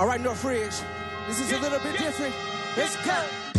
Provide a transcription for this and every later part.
All right, Northridge, this is a little bit different. Let's go.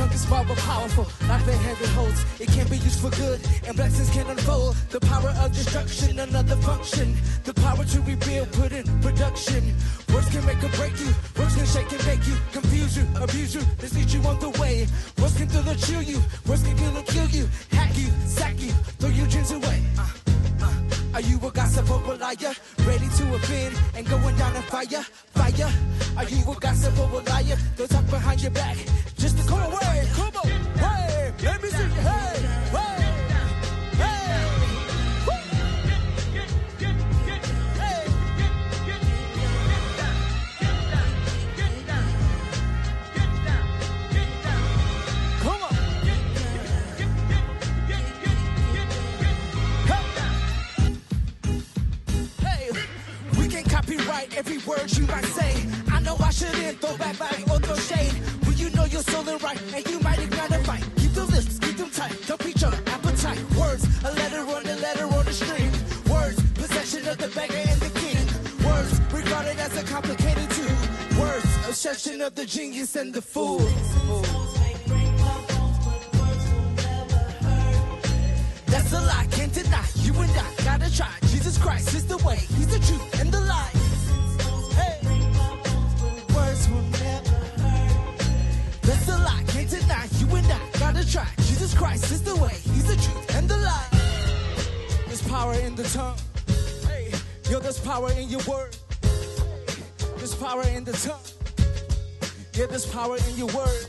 Tongue is small but powerful, like the heavy holds. It can be used for good, and blessings can unfold. The power of destruction, another function. The power to rebuild, put in production. Words can make or break you. Words can shake and make you, confuse you, abuse you, mislead you on the way. Words can thrill or chill you. Words can kill or kill you, hack you, sack you, throw your dreams away. Are you a gossip or a liar? Ready to offend and going down in fire? Fire? Are you a gossip or a liar? Don't talk behind your back. Just to come away. Come on. Hey, let me see. Every word you might say. I know I shouldn't throw back back or throw shade. When you know you're solely right, and you might ignite a fight. Keep the lips, keep them tight. Don't preach on appetite. Words, a letter on the letter on the string. Words, possession of the beggar and the king. Words, regarded as a complicated tool. Words, obsession of the genius and the fool. That's a lie, can't deny. You and I gotta try. Jesus Christ is the way, the tongue. Hey. Yo, there's power in your word. There's power in the tongue. Yeah, there's power in your word.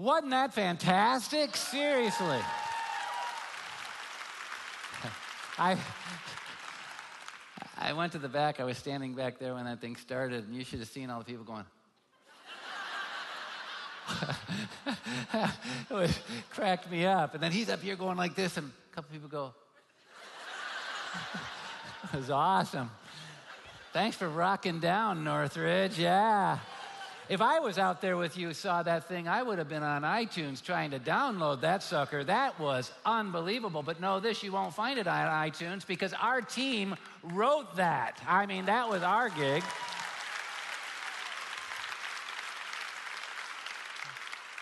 Wasn't that fantastic? Seriously. I I went to the back. I was standing back there when that thing started, and you should have seen all the people going. it was, cracked me up. And then he's up here going like this, and a couple people go. it was awesome. Thanks for rocking down, Northridge. Yeah. If I was out there with you, saw that thing, I would have been on iTunes trying to download that sucker. That was unbelievable. But know this, you won't find it on iTunes because our team wrote that. I mean, that was our gig.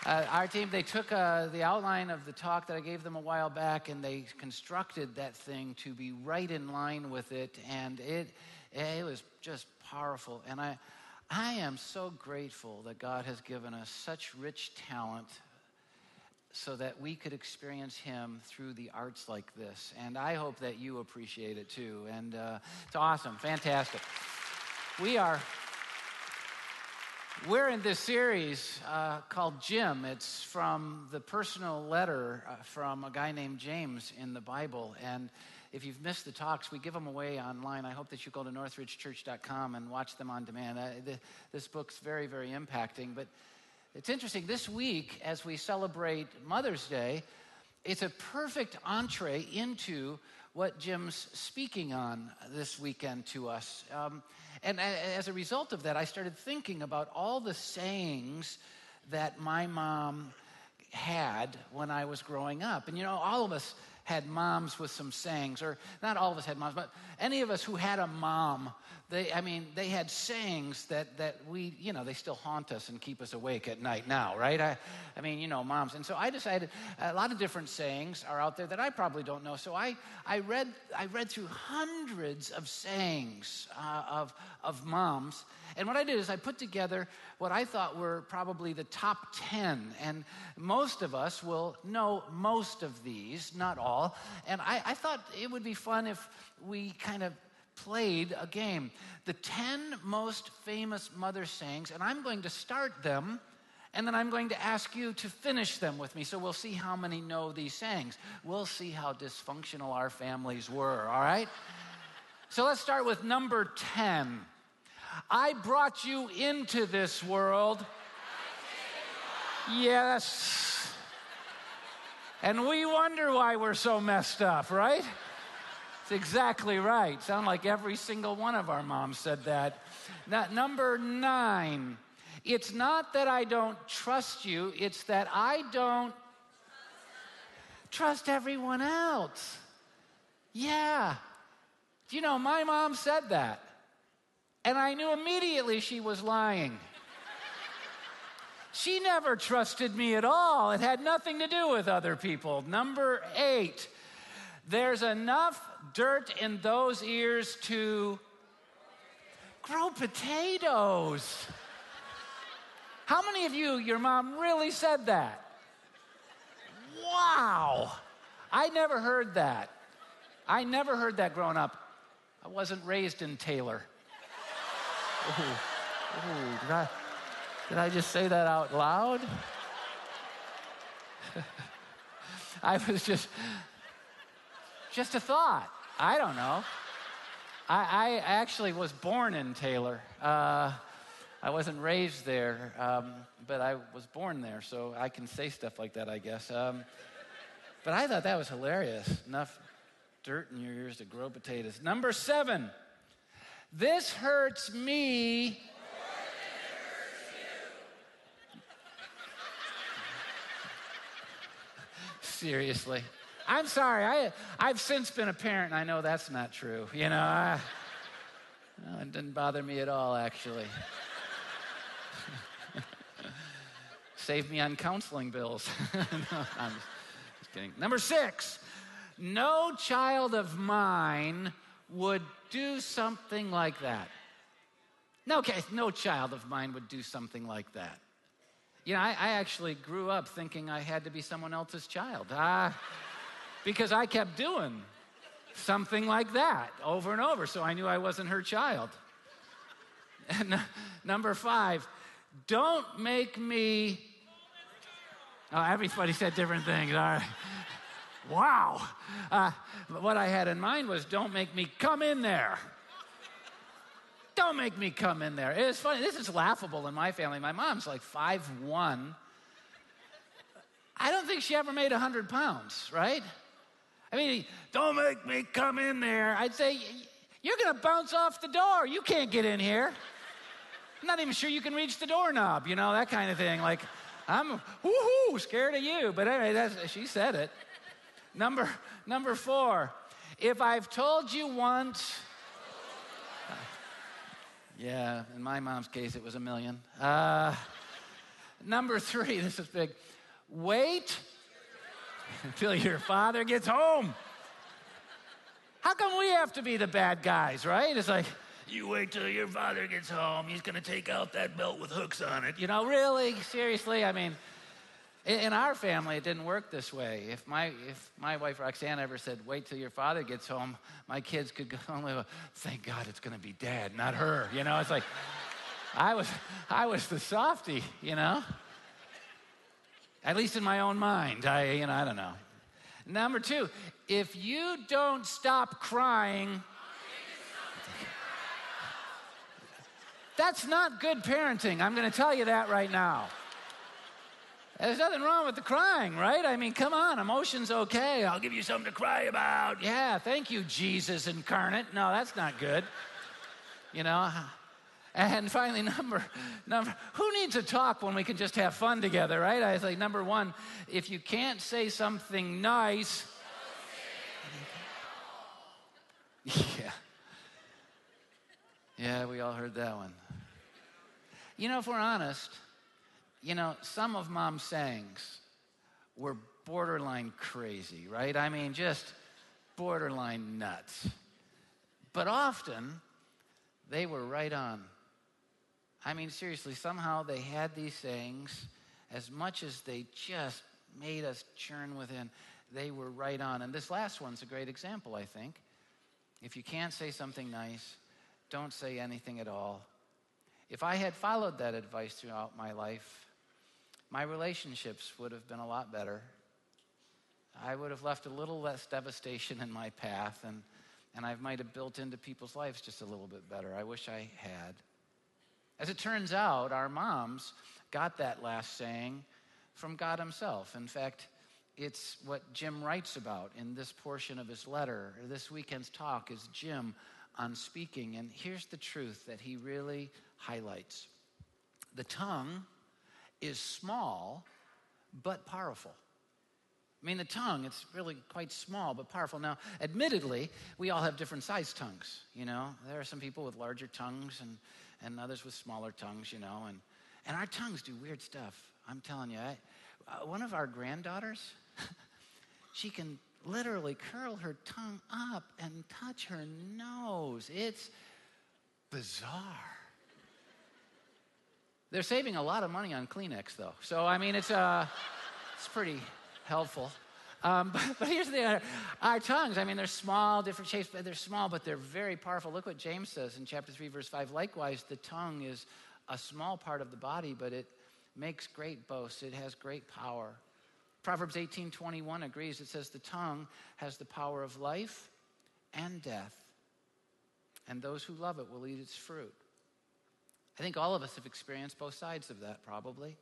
Uh, our team, they took uh, the outline of the talk that I gave them a while back and they constructed that thing to be right in line with it. And it, it was just powerful. And I, I am so grateful that God has given us such rich talent so that we could experience Him through the arts like this. And I hope that you appreciate it too. And uh, it's awesome, fantastic. We are. We're in this series uh, called Jim. It's from the personal letter uh, from a guy named James in the Bible. And if you've missed the talks, we give them away online. I hope that you go to northridgechurch.com and watch them on demand. Uh, the, this book's very, very impacting. But it's interesting. This week, as we celebrate Mother's Day, it's a perfect entree into what Jim's speaking on this weekend to us. Um, and as a result of that, I started thinking about all the sayings that my mom had when I was growing up. And you know, all of us had moms with some sayings, or not all of us had moms, but any of us who had a mom they, I mean, they had sayings that, that we, you know, they still haunt us and keep us awake at night now, right? I, I mean, you know, moms. And so I decided a lot of different sayings are out there that I probably don't know. So I, I, read, I read through hundreds of sayings uh, of, of moms. And what I did is I put together what I thought were probably the top 10. And most of us will know most of these, not all. And I, I thought it would be fun if we kind of played a game. The 10 most famous mother sayings, and I'm going to start them, and then I'm going to ask you to finish them with me. So we'll see how many know these sayings. We'll see how dysfunctional our families were, all right? So let's start with number 10. I brought you into this world. Yes. And we wonder why we're so messed up, right? Exactly right. Sound like every single one of our moms said that. Now, number nine, it's not that I don't trust you, it's that I don't trust everyone else. Yeah. You know, my mom said that. And I knew immediately she was lying. She never trusted me at all. It had nothing to do with other people. Number eight, there's enough dirt in those ears to grow potatoes. How many of you, your mom really said that? Wow. I never heard that. I never heard that growing up. I wasn't raised in Taylor. Ooh, ooh, did, I, did I just say that out loud? I was just, just a thought. I don't know. I, I actually was born in Taylor. Uh, I wasn't raised there, um, but I was born there, so I can say stuff like that, I guess. Um, but I thought that was hilarious. Enough dirt in your ears to grow potatoes. Number seven, this hurts me. Seriously. I'm sorry. I, I've since been a parent, and I know that's not true. You know, I, no, it didn't bother me at all, actually. Save me on counseling bills. no, I'm just kidding. Number six, no child of mine would do something like that. No, okay, no child of mine would do something like that. You know, I, I actually grew up thinking I had to be someone else's child. Uh, because I kept doing something like that over and over, so I knew I wasn't her child. And number five, don't make me. Oh, everybody said different things. All right. Wow. Uh, what I had in mind was don't make me come in there. Don't make me come in there. It's funny. This is laughable in my family. My mom's like five one. I don't think she ever made 100 pounds, right? I mean, don't make me come in there. I'd say, you're going to bounce off the door. You can't get in here. I'm not even sure you can reach the doorknob, you know, that kind of thing. Like, I'm woohoo, scared of you. But anyway, that's, she said it. Number, number four, if I've told you once, yeah, in my mom's case, it was a million. Uh, number three, this is big. Wait until your father gets home. How come we have to be the bad guys, right? It's like, you wait till your father gets home. He's going to take out that belt with hooks on it. You know, really? Seriously? I mean, in our family, it didn't work this way. If my, if my wife Roxanne ever said, wait till your father gets home, my kids could go, oh, thank God it's going to be dad, not her. You know, it's like, I was, I was the softy, you know? At least in my own mind. I, you know, I don't know. Number two, if you don't stop crying, that's not good parenting. I'm going to tell you that right now. There's nothing wrong with the crying, right? I mean, come on, emotion's okay. I'll give you something to cry about. Yeah, thank you, Jesus incarnate. No, that's not good. You know, and finally, number, number, who needs a talk when we can just have fun together, right? I say, number one, if you can't say something nice, yeah. Yeah, we all heard that one. You know, if we're honest, you know, some of mom's sayings were borderline crazy, right? I mean, just borderline nuts. But often, they were right on. I mean, seriously, somehow they had these sayings, as much as they just made us churn within, they were right on. And this last one's a great example, I think. If you can't say something nice, don't say anything at all. If I had followed that advice throughout my life, my relationships would have been a lot better. I would have left a little less devastation in my path, and, and I might have built into people's lives just a little bit better. I wish I had. As it turns out, our moms got that last saying from God Himself. In fact, it's what Jim writes about in this portion of his letter. This weekend's talk is Jim on speaking. And here's the truth that he really highlights the tongue is small, but powerful. I mean, the tongue, it's really quite small but powerful. Now, admittedly, we all have different sized tongues, you know. There are some people with larger tongues and, and others with smaller tongues, you know. And, and our tongues do weird stuff. I'm telling you. I, uh, one of our granddaughters, she can literally curl her tongue up and touch her nose. It's bizarre. They're saving a lot of money on Kleenex, though. So, I mean, it's, uh, it's pretty helpful. Um, but, but, here's the other. our, tongues, I mean, they're small, different shapes, but they're small, but they're very powerful. Look what James says in chapter 3, verse 5. Likewise, the tongue is a small part of the body, but it makes great boasts. It has great power. Proverbs 18:21 agrees. It says the tongue has the power of life and death, and those who love it will eat its fruit. I think all of us have experienced both sides of that probably.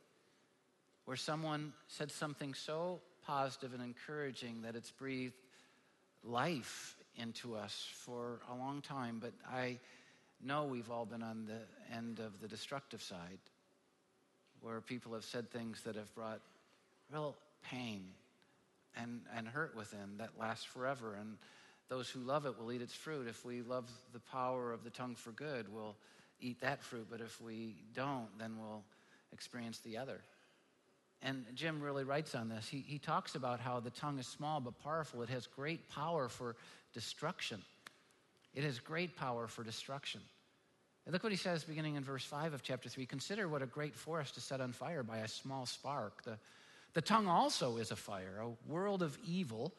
Where someone said something so positive and encouraging that it's breathed life into us for a long time, but I know we've all been on the end of the destructive side where people have said things that have brought real pain and, and hurt within that lasts forever. And those who love it will eat its fruit. If we love the power of the tongue for good, we'll eat that fruit. But if we don't, then we'll experience the other. And Jim really writes on this. He, he talks about how the tongue is small but powerful. It has great power for destruction. It has great power for destruction. And look what he says beginning in verse 5 of chapter 3. Consider what a great forest is set on fire by a small spark. The, the tongue also is a fire, a world of evil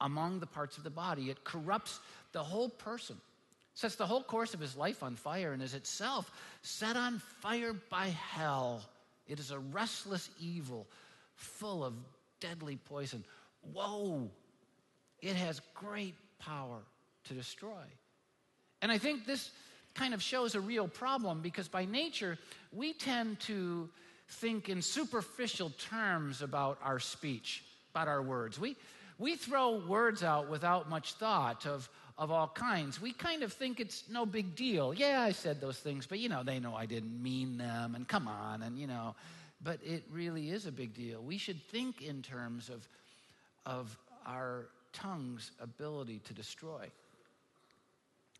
among the parts of the body. It corrupts the whole person, sets the whole course of his life on fire, and is itself set on fire by hell. It is a restless evil full of deadly poison. Whoa! It has great power to destroy. And I think this kind of shows a real problem because by nature, we tend to think in superficial terms about our speech, about our words. We, we throw words out without much thought of, of all kinds. We kind of think it's no big deal. Yeah, I said those things, but you know, they know I didn't mean them, and come on, and you know, but it really is a big deal. We should think in terms of, of our tongue's ability to destroy.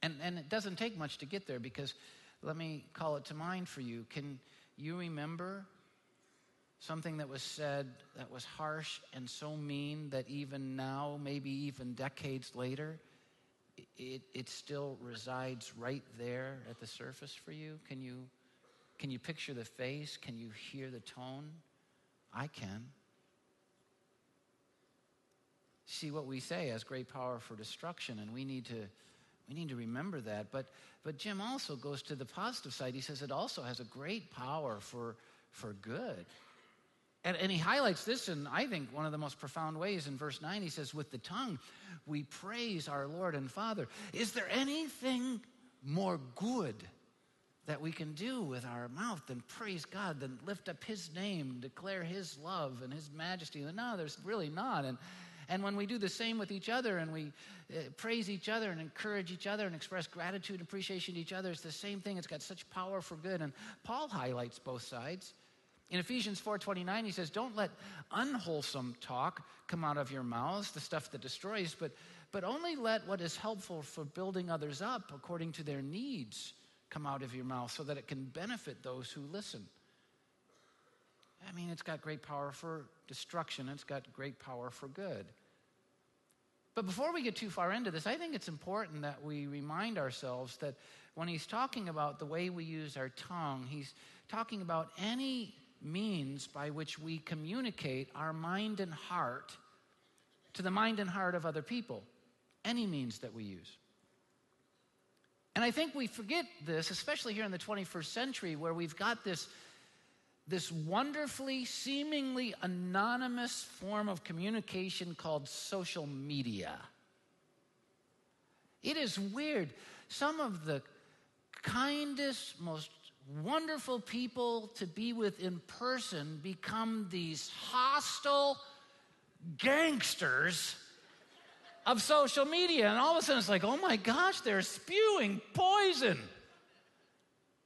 And, and it doesn't take much to get there because let me call it to mind for you. Can you remember something that was said that was harsh and so mean that even now, maybe even decades later, it, it still resides right there at the surface for you? Can you, can you picture the face? Can you hear the tone? I can. See, what we say has great power for destruction, and we need to we need to remember that. But, but Jim also goes to the positive side. He says it also has a great power for, for good. And, and he highlights this in, I think, one of the most profound ways in verse 9. He says, With the tongue, we praise our Lord and Father. Is there anything more good that we can do with our mouth than praise God, than lift up His name, declare His love and His majesty? No, there's really not. And, and when we do the same with each other and we uh, praise each other and encourage each other and express gratitude and appreciation to each other, it's the same thing. It's got such power for good. And Paul highlights both sides. In Ephesians 4:29 he says, "Don't let unwholesome talk come out of your mouths, the stuff that destroys, but but only let what is helpful for building others up according to their needs come out of your mouth so that it can benefit those who listen. I mean, it's got great power for destruction, it's got great power for good. But before we get too far into this, I think it's important that we remind ourselves that when he's talking about the way we use our tongue, he's talking about any means by which we communicate our mind and heart to the mind and heart of other people. Any means that we use. And I think we forget this, especially here in the 21st century, where we've got this, this wonderfully, seemingly anonymous form of communication called social media. It is weird. Some of the kindest, most wonderful people to be with in person become these hostile gangsters of social media. And all of a sudden it's like, oh my gosh, they're spewing poison.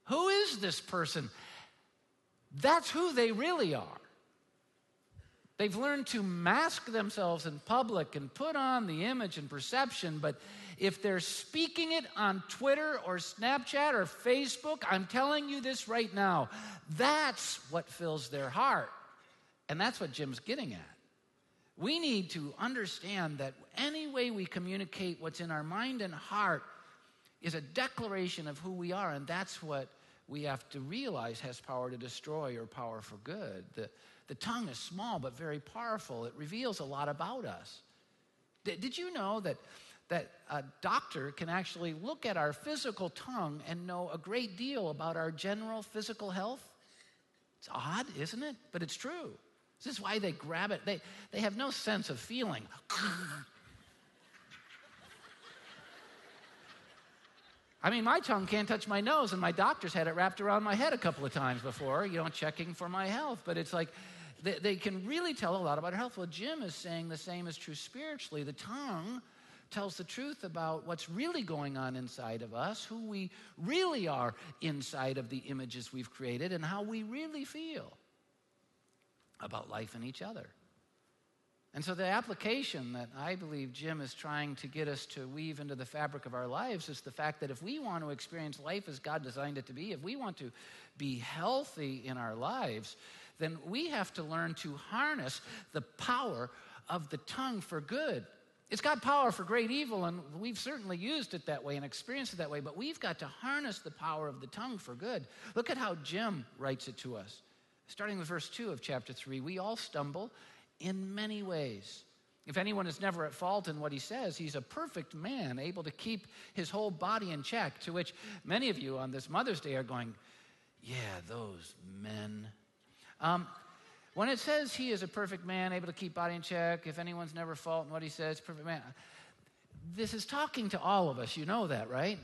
Who is this person? That's who they really are. They've learned to mask themselves in public and put on the image and perception, but if they're speaking it on Twitter or Snapchat or Facebook, I'm telling you this right now, that's what fills their heart. And that's what Jim's getting at. We need to understand that any way we communicate what's in our mind and heart is a declaration of who we are, and that's what we have to realize has power to destroy or power for good. The, the tongue is small but very powerful, it reveals a lot about us. Did, did you know that that a doctor can actually look at our physical tongue and know a great deal about our general physical health. It's odd, isn't it? But it's true. This is why they grab it. They, they have no sense of feeling. I mean, my tongue can't touch my nose, and my doctor's had it wrapped around my head a couple of times before, you know, checking for my health. But it's like they, they can really tell a lot about our health. Well, Jim is saying the same is true spiritually. The tongue tells the truth about what's really going on inside of us, who we really are inside of the images we've created, and how we really feel about life and each other. And so, the application that I believe Jim is trying to get us to weave into the fabric of our lives is the fact that if we want to experience life as God designed it to be, if we want to be healthy in our lives, then we have to learn to harness the power of the tongue for good. It's got power for great evil, and we've certainly used it that way and experienced it that way, but we've got to harness the power of the tongue for good. Look at how Jim writes it to us. Starting with verse 2 of chapter 3, we all stumble in many ways. If anyone is never at fault in what he says, he's a perfect man, able to keep his whole body in check. To which many of you on this Mother's Day are going, Yeah, those men. Um, when it says he is a perfect man, able to keep body in check, if anyone's never fault in what he says, perfect man, this is talking to all of us. You know that, right?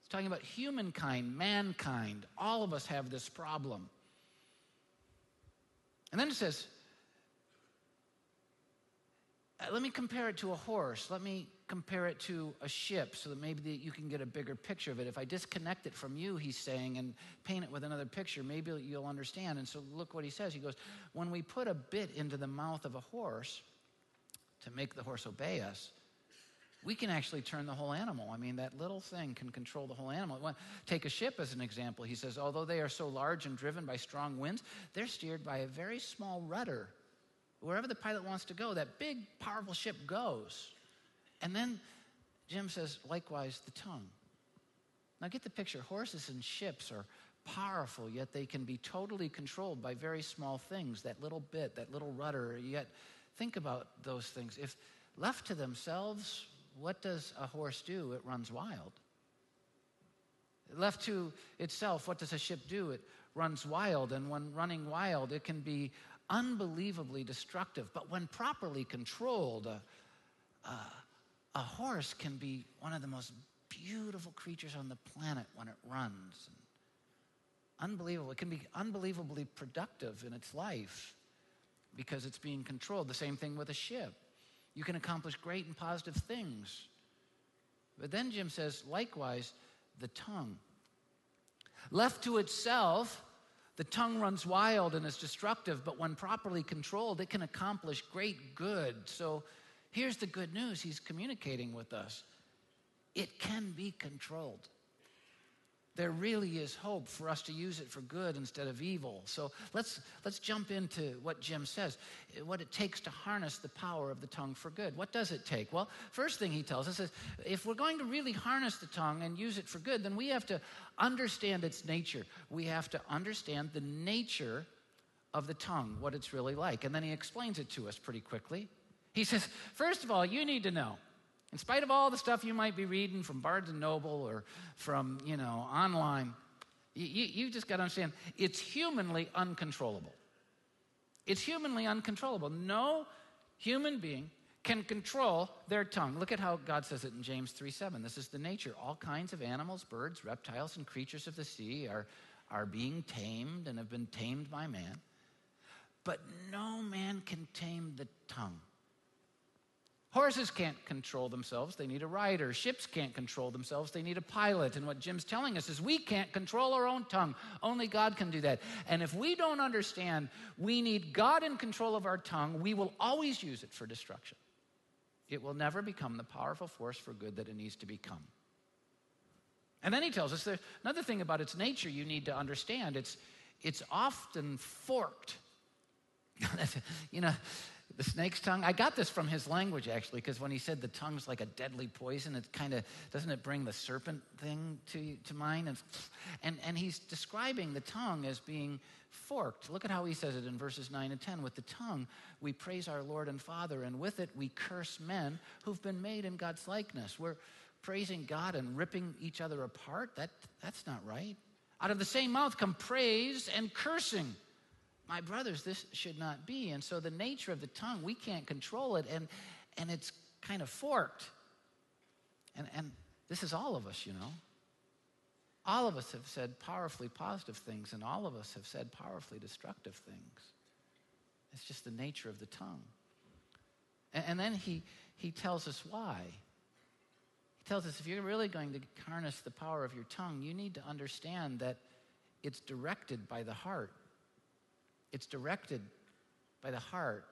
It's talking about humankind, mankind. All of us have this problem. And then it says, let me compare it to a horse. Let me compare it to a ship so that maybe you can get a bigger picture of it. If I disconnect it from you, he's saying, and paint it with another picture, maybe you'll understand. And so look what he says. He goes, When we put a bit into the mouth of a horse to make the horse obey us, we can actually turn the whole animal. I mean, that little thing can control the whole animal. Take a ship as an example. He says, although they are so large and driven by strong winds, they're steered by a very small rudder. Wherever the pilot wants to go, that big, powerful ship goes. And then Jim says, likewise, the tongue. Now get the picture. Horses and ships are powerful, yet they can be totally controlled by very small things. That little bit, that little rudder. Yet think about those things. If left to themselves, what does a horse do? It runs wild. Left to itself, what does a ship do? It runs wild. And when running wild, it can be unbelievably destructive. But when properly controlled, uh, uh, a horse can be one of the most beautiful creatures on the planet when it runs. Unbelievable. It can be unbelievably productive in its life because it's being controlled. The same thing with a ship. You can accomplish great and positive things. But then Jim says, likewise, the tongue. Left to itself, the tongue runs wild and is destructive, but when properly controlled, it can accomplish great good. So Here's the good news He's communicating with us it can be controlled. There really is hope for us to use it for good instead of evil. So let's, let's jump into what Jim says, what it takes to harness the power of the tongue for good. What does it take? Well, first thing he tells us is if we're going to really harness the tongue and use it for good, then we have to understand its nature. We have to understand the nature of the tongue, what it's really like. And then he explains it to us pretty quickly. He says, first of all, you need to know in spite of all the stuff you might be reading from Barnes and Noble or from, you know, online, you, you just got to understand it's humanly uncontrollable. It's humanly uncontrollable. No human being can control their tongue. Look at how God says it in James 3 7. This is the nature. All kinds of animals, birds, reptiles, and creatures of the sea are, are being tamed and have been tamed by man. But no man can tame the tongue. Horses can't control themselves, they need a rider. Ships can't control themselves, they need a pilot. And what Jim's telling us is we can't control our own tongue. Only God can do that. And if we don't understand we need God in control of our tongue, we will always use it for destruction. It will never become the powerful force for good that it needs to become. And then he tells us another thing about its nature you need to understand. It's, it's often forked. you know, the snake's tongue. I got this from his language actually, because when he said the tongue's like a deadly poison, it kind of doesn't it bring the serpent thing to, to mind? And, and, and he's describing the tongue as being forked. Look at how he says it in verses 9 and 10. With the tongue, we praise our Lord and Father, and with it, we curse men who've been made in God's likeness. We're praising God and ripping each other apart. That, that's not right. Out of the same mouth come praise and cursing my brothers, this should not be. And so the nature of the tongue, we can't control it, and, and it's kind of forked. And, and this is all of us, you know. All of us have said powerfully positive things, and all of us have said powerfully destructive things. It's just the nature of the tongue. And, and then he, he tells us why. He tells us if you're really going to harness the power of your tongue, you need to understand that it's directed by the heart. It's directed by the heart.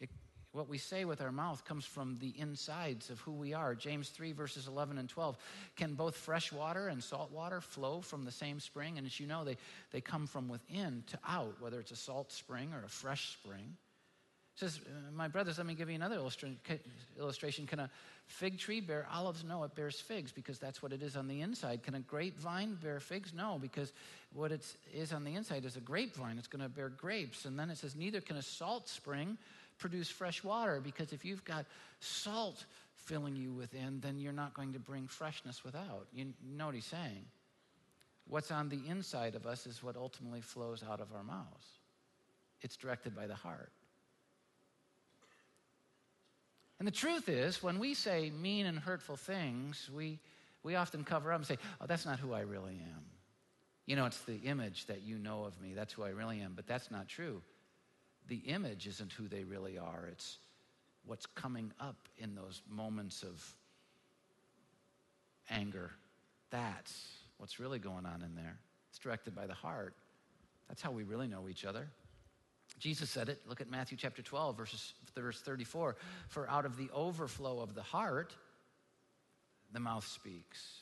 It, what we say with our mouth comes from the insides of who we are. James 3, verses 11 and 12. Can both fresh water and salt water flow from the same spring? And as you know, they, they come from within to out, whether it's a salt spring or a fresh spring says, uh, My brothers, let me give you another illustration. Can a fig tree bear olives? No, it bears figs because that's what it is on the inside. Can a grapevine bear figs? No, because what it is on the inside is a grapevine. It's going to bear grapes. And then it says, Neither can a salt spring produce fresh water because if you've got salt filling you within, then you're not going to bring freshness without. You know what he's saying? What's on the inside of us is what ultimately flows out of our mouths. It's directed by the heart. And the truth is, when we say mean and hurtful things, we, we often cover up and say, oh, that's not who I really am. You know, it's the image that you know of me. That's who I really am. But that's not true. The image isn't who they really are, it's what's coming up in those moments of anger. That's what's really going on in there. It's directed by the heart. That's how we really know each other. Jesus said it. Look at Matthew chapter 12, verses, verse 34. For out of the overflow of the heart, the mouth speaks.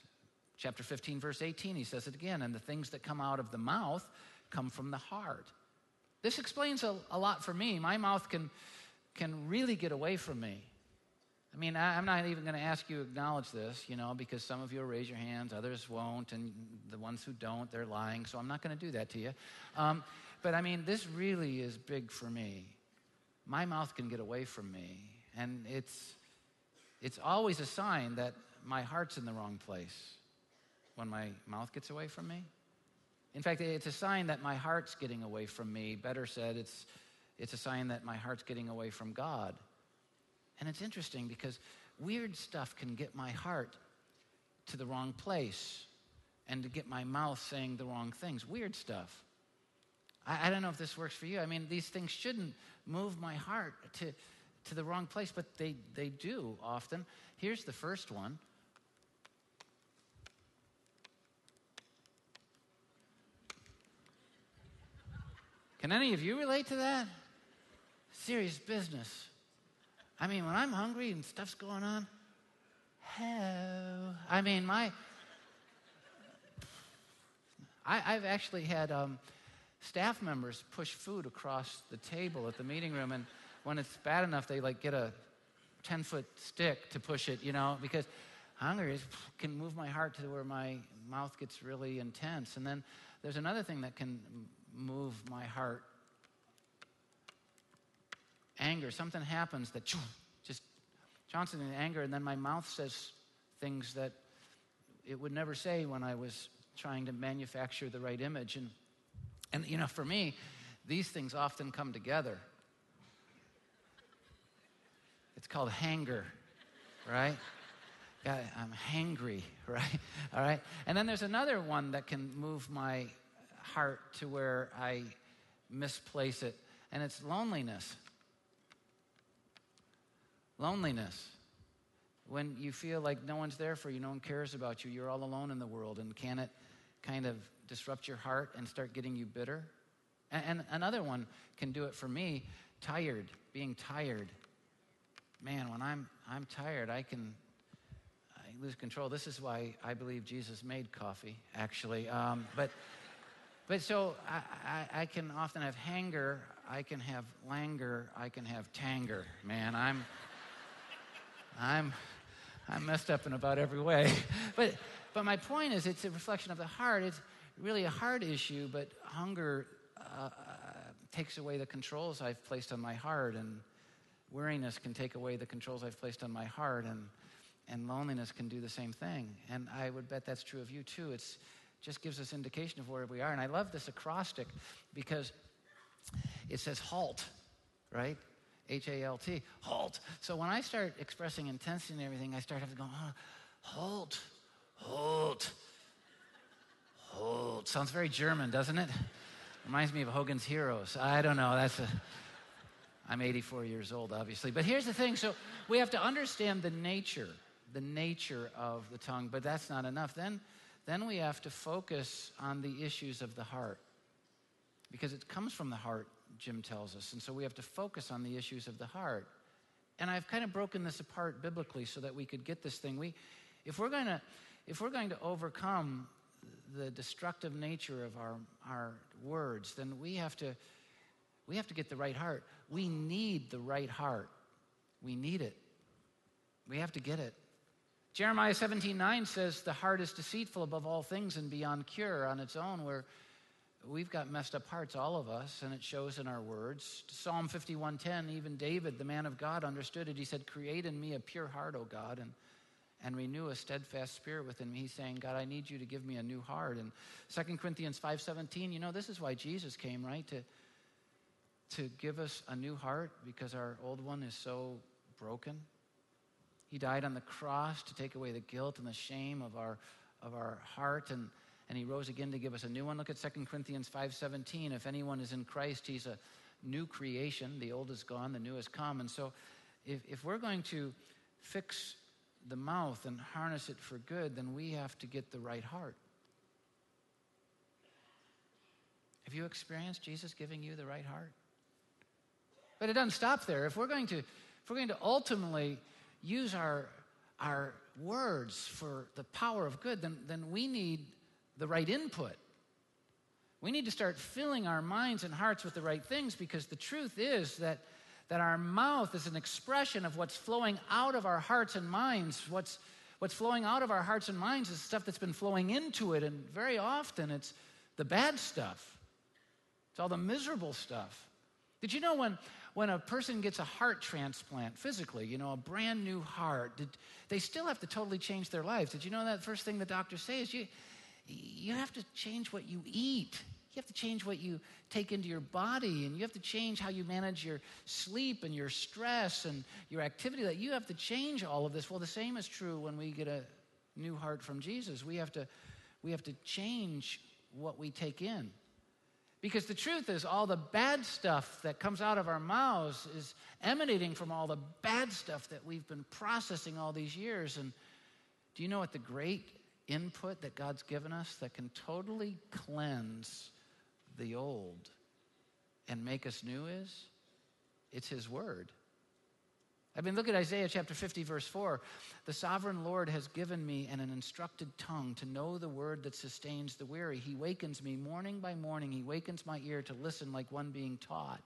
Chapter 15, verse 18, he says it again. And the things that come out of the mouth come from the heart. This explains a, a lot for me. My mouth can, can really get away from me. I mean, I, am not even going to ask you to acknowledge this, you know, because some of you will raise your hands, others won't, and the ones who don't, they're lying, so I'm not going to do that to you. Um, but I mean, this really is big for me. My mouth can get away from me, and it's, it's always a sign that my heart's in the wrong place when my mouth gets away from me. In fact, it's a sign that my heart's getting away from me. Better said, it's, it's a sign that my heart's getting away from God. And it's interesting because weird stuff can get my heart to the wrong place and to get my mouth saying the wrong things. Weird stuff. I, I don't know if this works for you. I mean, these things shouldn't move my heart to, to the wrong place, but they, they do often. Here's the first one. Can any of you relate to that? Serious business. I mean, when I'm hungry and stuff's going on, hell, I mean, my I, have actually had um, staff members push food across the table at the meeting room, and when it's bad enough, they like get a 10 foot stick to push it, you know, because hunger is, can move my heart to where my mouth gets really intense. And then there's another thing that can move my heart anger. Something happens that just Johnson in anger, and then my mouth says things that it would never say when I was trying to manufacture the right image. And, and you know, for me, these things often come together. It's called hanger, right? Yeah, I'm hangry, right? All right. And then there's another one that can move my heart to where I misplace it, and it's loneliness. Loneliness. When you feel like no one's there for you, no one cares about you, you're all alone in the world, and can it kind of disrupt your heart and start getting you bitter? And, and another one can do it for me tired, being tired. Man, when I'm, I'm tired, I can I lose control. This is why I believe Jesus made coffee, actually. Um, but, but so I, I, I can often have hanger, I can have languor, I can have tanger. Man, I'm. I'm, I'm messed up in about every way. but, but my point is, it's a reflection of the heart. It's really a heart issue, but hunger uh, takes away the controls I've placed on my heart, and weariness can take away the controls I've placed on my heart, and, and loneliness can do the same thing. And I would bet that's true of you too. It's just gives us indication of where we are. And I love this acrostic because it says halt, right? H A L T, halt. So when I start expressing intensity and everything, I start having to go, oh, halt, halt, Oh, halt. Sounds very German, doesn't it? Reminds me of Hogan's Heroes. I don't know. That's a. I'm 84 years old, obviously. But here's the thing so we have to understand the nature, the nature of the tongue, but that's not enough. Then, then we have to focus on the issues of the heart because it comes from the heart Jim tells us. And so we have to focus on the issues of the heart. And I've kind of broken this apart biblically so that we could get this thing. We, if we're going to, if we're going to overcome the destructive nature of our, our words, then we have to, we have to get the right heart. We need the right heart. We need it. We have to get it. Jeremiah 17 9 says, The heart is deceitful above all things and beyond cure on its own. Where we've got messed up hearts, all of us, and it shows in our words. Psalm 51:10, even David, the man of God, understood it. He said, "Create in me a pure heart, O God, and and renew a steadfast spirit within me." He's saying, "God, I need you to give me a new heart." And 2 Corinthians 5:17, you know, this is why Jesus came, right? To to give us a new heart because our old one is so broken. He died on the cross to take away the guilt and the shame of our of our heart and and he rose again to give us a new one. Look at 2 Corinthians 5:17. If anyone is in Christ, he's a new creation. The old is gone, the new has come. And so if, if we're going to fix the mouth and harness it for good, then we have to get the right heart. Have you experienced Jesus giving you the right heart? But it doesn't stop there. If we're going to, if we're going to ultimately use our, our words for the power of good, then, then we need the right input. We need to start filling our minds and hearts with the right things because the truth is that, that our mouth is an expression of what's flowing out of our hearts and minds. What's, what's flowing out of our hearts and minds is stuff that's been flowing into it, and very often it's the bad stuff, it's all the miserable stuff. Did you know when, when a person gets a heart transplant physically, you know, a brand new heart, did, they still have to totally change their lives? Did you know that first thing the doctors say is you, you have to change what you eat. You have to change what you take into your body, and you have to change how you manage your sleep and your stress and your activity. That you have to change all of this. Well, the same is true when we get a new heart from Jesus. We have to, we have to change what we take in. Because the truth is, all the bad stuff that comes out of our mouths is emanating from all the bad stuff that we've been processing all these years. And do you know what the great input that God's given us that can totally cleanse the old and make us new is? It's His Word. I mean, look at Isaiah chapter 50, verse 4. The sovereign Lord has given me an, an instructed tongue to know the word that sustains the weary. He wakens me morning by morning. He wakens my ear to listen like one being taught.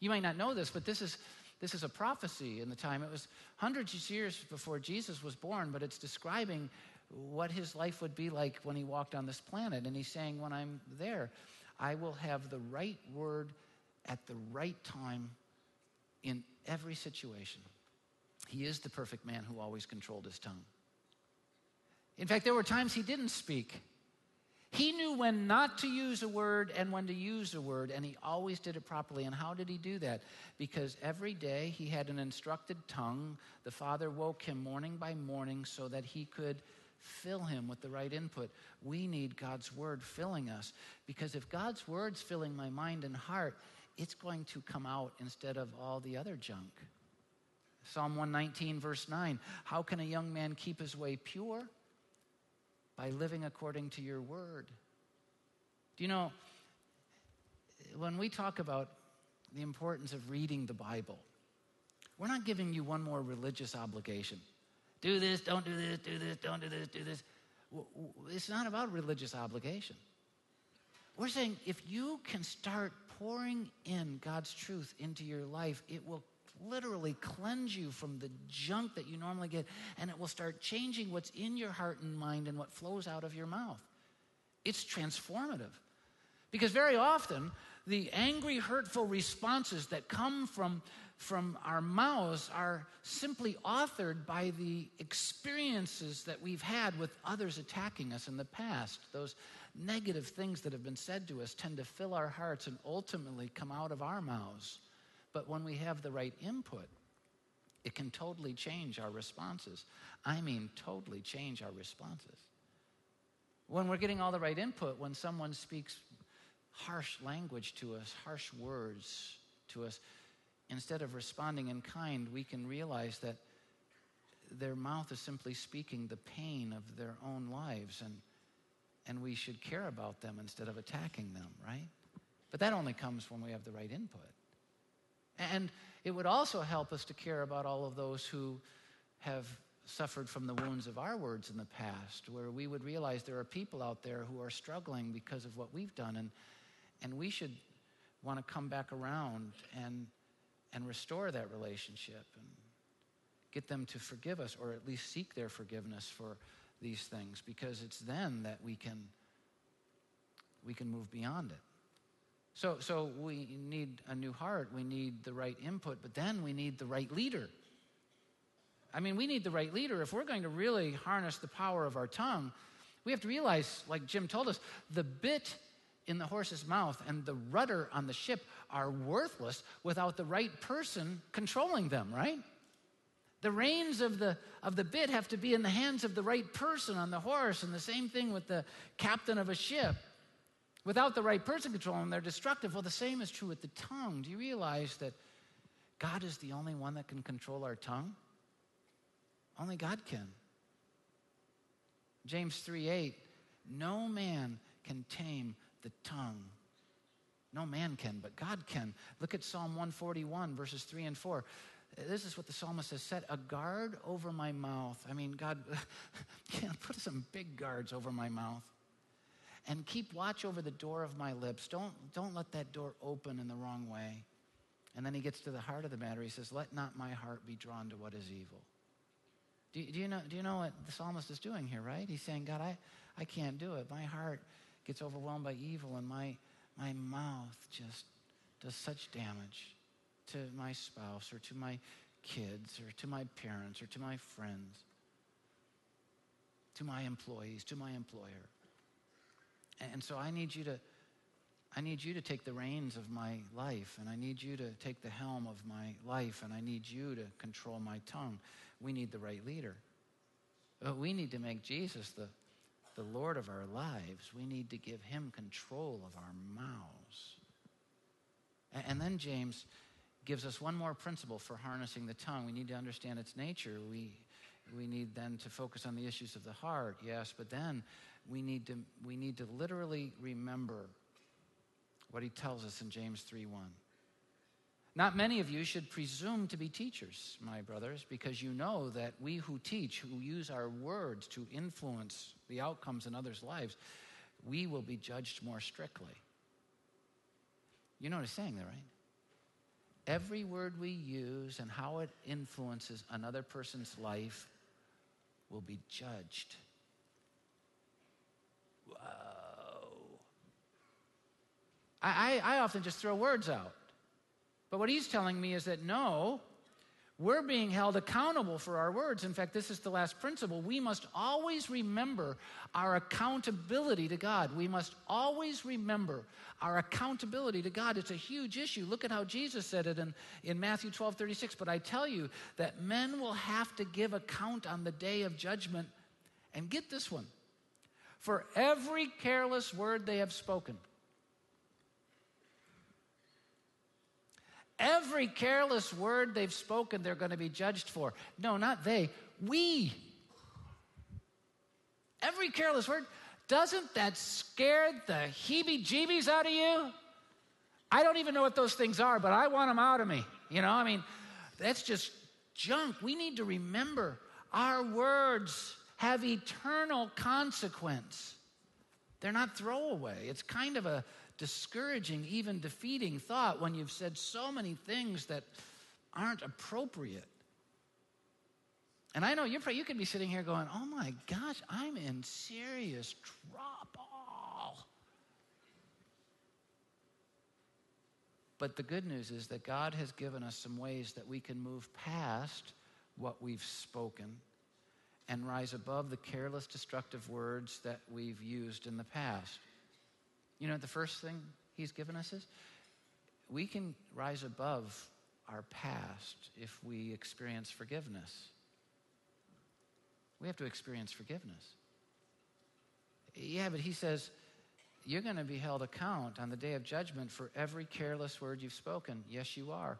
You might not know this, but this is, this is a prophecy in the time. It was hundreds of years before Jesus was born, but it's describing what his life would be like when he walked on this planet. And he's saying, When I'm there, I will have the right word at the right time in every situation. He is the perfect man who always controlled his tongue. In fact, there were times he didn't speak. He knew when not to use a word and when to use a word, and he always did it properly. And how did he do that? Because every day he had an instructed tongue. The Father woke him morning by morning so that he could fill him with the right input. We need God's word filling us. Because if God's word's filling my mind and heart, it's going to come out instead of all the other junk. Psalm 119, verse 9 How can a young man keep his way pure? By living according to your word. Do you know, when we talk about the importance of reading the Bible, we're not giving you one more religious obligation. Do this, don't do this, do this, don't do this, do this. It's not about religious obligation. We're saying if you can start pouring in God's truth into your life, it will literally cleanse you from the junk that you normally get, and it will start changing what's in your heart and mind and what flows out of your mouth. It's transformative. Because very often, the angry, hurtful responses that come from, from our mouths are simply authored by the experiences that we've had with others attacking us in the past. Those negative things that have been said to us tend to fill our hearts and ultimately come out of our mouths. But when we have the right input, it can totally change our responses. I mean, totally change our responses. When we're getting all the right input, when someone speaks harsh language to us, harsh words to us, instead of responding in kind, we can realize that their mouth is simply speaking the pain of their own lives and and we should care about them instead of attacking them, right? But that only comes when we have the right input. And it would also help us to care about all of those who have suffered from the wounds of our words in the past, where we would realize there are people out there who are struggling because of what we've done, and, and we should want to come back around and, and restore that relationship and get them to forgive us, or at least seek their forgiveness for these things because it's then that we can we can move beyond it. So so we need a new heart, we need the right input, but then we need the right leader. I mean, we need the right leader if we're going to really harness the power of our tongue. We have to realize like Jim told us, the bit in the horse's mouth and the rudder on the ship are worthless without the right person controlling them, right? The reins of the, of the bit have to be in the hands of the right person on the horse, and the same thing with the captain of a ship. Without the right person controlling them, they're destructive. Well, the same is true with the tongue. Do you realize that God is the only one that can control our tongue? Only God can. James 3 8, no man can tame the tongue. No man can, but God can. Look at Psalm 141, verses 3 and 4. This is what the psalmist has said a guard over my mouth. I mean, God, put some big guards over my mouth. And keep watch over the door of my lips. Don't, don't let that door open in the wrong way. And then he gets to the heart of the matter. He says, Let not my heart be drawn to what is evil. Do, do, you, know, do you know what the psalmist is doing here, right? He's saying, God, I, I can't do it. My heart gets overwhelmed by evil, and my, my mouth just does such damage to my spouse or to my kids or to my parents or to my friends, to my employees, to my employer. And so I need you to I need you to take the reins of my life, and I need you to take the helm of my life, and I need you to control my tongue. We need the right leader. But we need to make Jesus the, the Lord of our lives. We need to give him control of our mouths. And, then James gives us one more principle for harnessing the tongue. We need to understand its nature. We, we need then to focus on the issues of the heart, yes, but then we need to, we need to literally remember what he tells us in James 3 1. Not many of you should presume to be teachers, my brothers, because you know that we who teach, who use our words to influence the outcomes in others' lives, we will be judged more strictly. You know what I'm saying there, right? Every word we use and how it influences another person's life will be judged. Whoa. I, I, I often just throw words out. But what he's telling me is that no, we're being held accountable for our words. In fact, this is the last principle. We must always remember our accountability to God. We must always remember our accountability to God. It's a huge issue. Look at how Jesus said it in, in Matthew 12 36. But I tell you that men will have to give account on the day of judgment. And get this one for every careless word they have spoken. Every careless word they've spoken, they're going to be judged for. No, not they, we. Every careless word. Doesn't that scare the heebie jeebies out of you? I don't even know what those things are, but I want them out of me. You know, I mean, that's just junk. We need to remember our words have eternal consequence. They're not throwaway. It's kind of a discouraging, even defeating thought when you've said so many things that aren't appropriate. And I know you're, you could be sitting here going, oh my gosh, I'm in serious trouble. But the good news is that God has given us some ways that we can move past what we've spoken and rise above the careless, destructive words that we've used in the past. You know, the first thing he's given us is we can rise above our past if we experience forgiveness. We have to experience forgiveness. Yeah, but he says, you're going to be held account on the day of judgment for every careless word you've spoken. Yes, you are.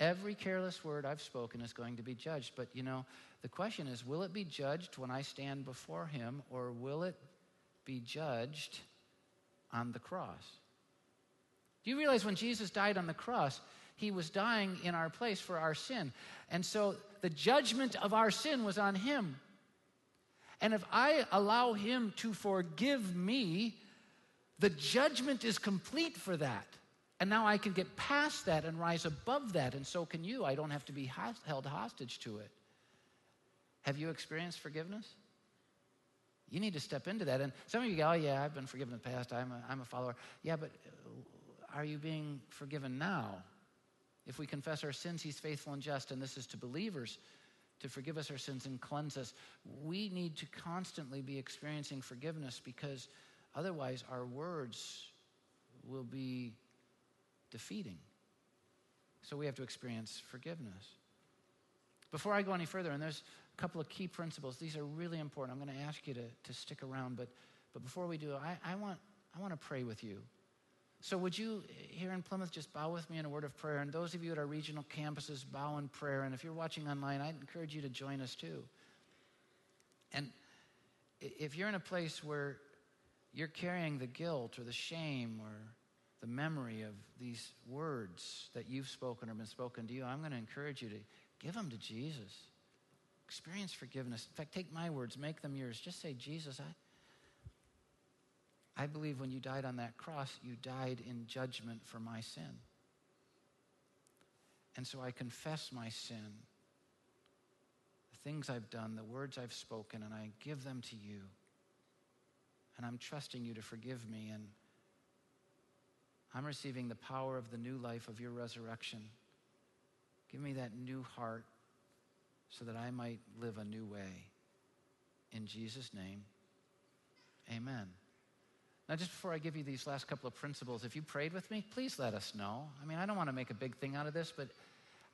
Every careless word I've spoken is going to be judged. But you know, the question is will it be judged when I stand before him, or will it be judged on the cross. Do you realize when Jesus died on the cross, he was dying in our place for our sin? And so the judgment of our sin was on him. And if I allow him to forgive me, the judgment is complete for that. And now I can get past that and rise above that, and so can you. I don't have to be held hostage to it. Have you experienced forgiveness? You need to step into that. And some of you go, oh, yeah, I've been forgiven in the past. I'm a, I'm a follower. Yeah, but uh, are you being forgiven now? If we confess our sins, he's faithful and just, and this is to believers to forgive us our sins and cleanse us. We need to constantly be experiencing forgiveness because otherwise our words will be defeating. So we have to experience forgiveness. Before I go any further, and there's couple of key principles. These are really important. I'm going to ask you to, to stick around, but, but before we do, I, I, want, I want to pray with you. So, would you here in Plymouth just bow with me in a word of prayer? And those of you at our regional campuses, bow in prayer. And if you're watching online, I'd encourage you to join us too. And if you're in a place where you're carrying the guilt or the shame or the memory of these words that you've spoken or been spoken to you, I'm going to encourage you to give them to Jesus. Experience forgiveness. In fact, take my words, make them yours. Just say, Jesus, I, I believe when you died on that cross, you died in judgment for my sin. And so I confess my sin, the things I've done, the words I've spoken, and I give them to you. And I'm trusting you to forgive me. And I'm receiving the power of the new life of your resurrection. Give me that new heart so that I might live a new way. In Jesus' name, amen. Now, just before I give you these last couple of principles, if you prayed with me, please let us know. I mean, I don't want to make a big thing out of this, but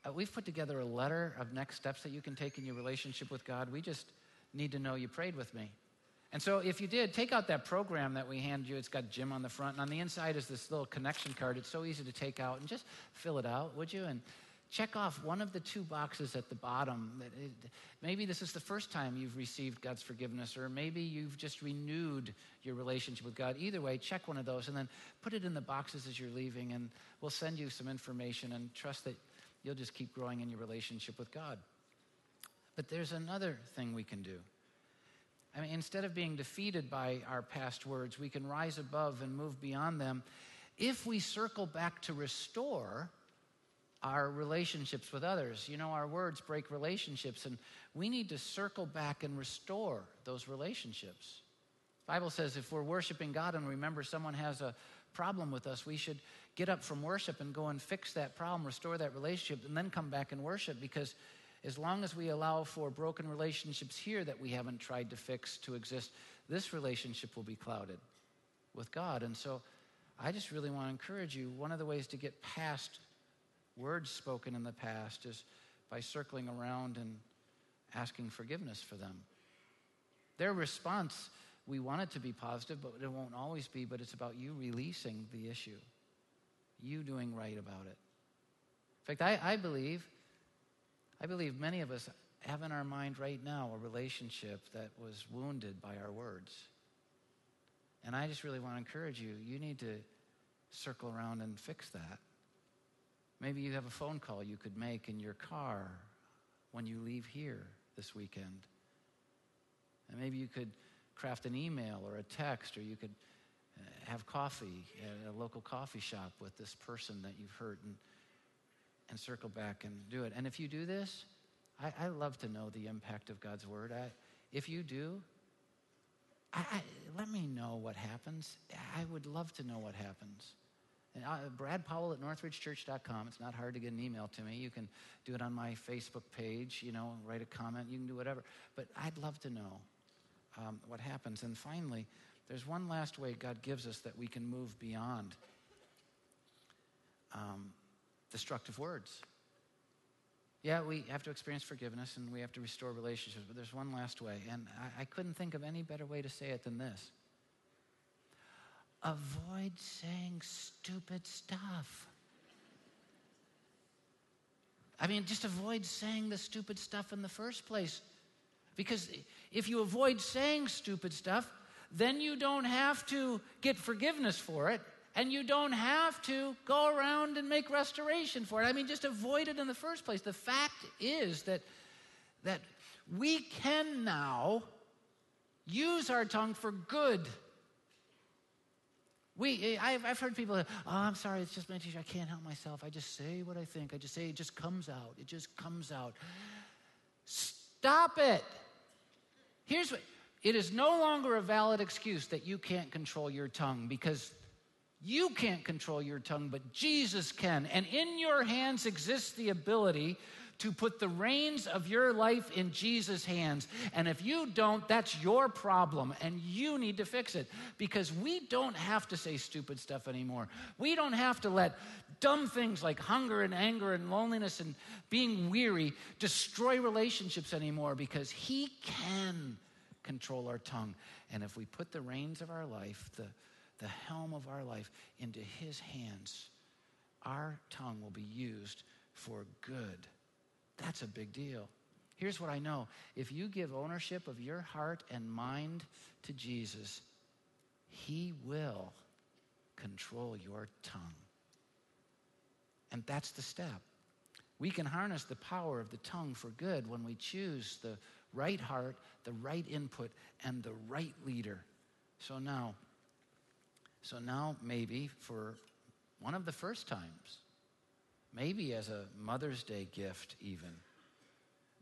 uh, we've put together a letter of next steps that you can take in your relationship with God. We just need to know you prayed with me. And so, if you did, take out that program that we hand you. It's got Jim on the front, and on the inside is this little connection card. It's so easy to take out and just fill it out, would you? And check off one of the two boxes at the bottom. Maybe this is the first time you've received God's forgiveness, or maybe you've just renewed your relationship with God. Either way, check one of those and then put it in the boxes as you're leaving, and we'll send you some information and trust that you'll just keep growing in your relationship with God. But there's another thing we can do. I mean, instead of being defeated by our past words, we can rise above and move beyond them if we circle back to restore our relationships with others. You know, our words break relationships, and we need to circle back and restore those relationships. The Bible says if we're worshiping God and remember someone has a problem with us, we should get up from worship and go and fix that problem, restore that relationship, and then come back and worship because as long as we allow for broken relationships here that we haven't tried to fix to exist, this relationship will be clouded with God. And so I just really want to encourage you one of the ways to get past words spoken in the past is by circling around and asking forgiveness for them. Their response, we want it to be positive, but it won't always be, but it's about you releasing the issue, you doing right about it. In fact, I, I believe, I believe many of us have in our mind right now a relationship that was wounded by our words. And I just really want to encourage you, you need to circle around and fix that. Maybe you have a phone call you could make in your car when you leave here this weekend. And maybe you could craft an email or a text, or you could uh, have coffee at a local coffee shop with this person that you've hurt and, and circle back and do it. And if you do this, I, I love to know the impact of God's word. I, if you do, I, let me know what happens. I would love to know what happens. Uh, Brad Powell at northridgechurch.com. It's not hard to get an email to me. You can do it on my Facebook page, you know, write a comment. You can do whatever. But I'd love to know um, what happens. And finally, there's one last way God gives us that we can move beyond um, destructive words. Yeah, we have to experience forgiveness and we have to restore relationships, but there's one last way. And I, I couldn't think of any better way to say it than this avoid saying stupid stuff. I mean, just avoid saying the stupid stuff in the first place. Because if you avoid saying stupid stuff, then you don't have to get forgiveness for it, and you don't have to go around and make restoration for it. I mean, just avoid it in the first place. The fact is that, that we can now use our tongue for good we, eh, I've, I've heard people, oh, I'm sorry, it's just meditation. I can't help myself. I just say what I think. I just say it just comes out. It just comes out. Stop it. Here's what it is no longer a valid excuse that you can't control your tongue because you can't control your tongue, but Jesus can. And in your hands exists the ability to put the reins of your life in Jesus' hands. And if you don't, that's your problem, and you need to fix it because we don't have to say stupid stuff anymore. We don't have to let dumb things like hunger and anger and loneliness and being weary destroy relationships anymore because He can control our tongue. And if we put the reins of our life, the, the helm of our life, into His hands, our tongue will be used for good. That's a big deal. Here's what I know if you give ownership of your heart and mind to Jesus, He will control your tongue. And that's the step. We can harness the power of the tongue for good when we choose the right heart, the right input, and the right leader. So now, so now maybe for one of the first times, maybe as a Mother's Day gift, even,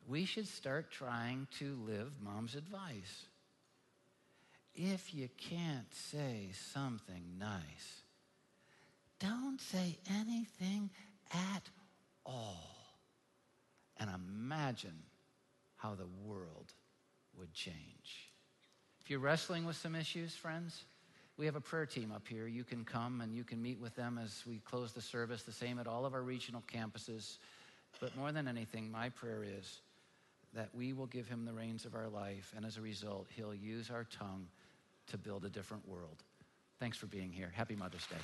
we should start trying to live mom's advice. If you can't say something nice, don't say anything at all. And imagine how the world would change. If you're wrestling with some issues, friends, we have a prayer team up here. You can come and you can meet with them as we close the service, the same at all of our regional campuses. But more than anything, my prayer is that we will give him the reins of our life, and as a result, he'll use our tongue to build a different world. Thanks for being here. Happy Mother's Day.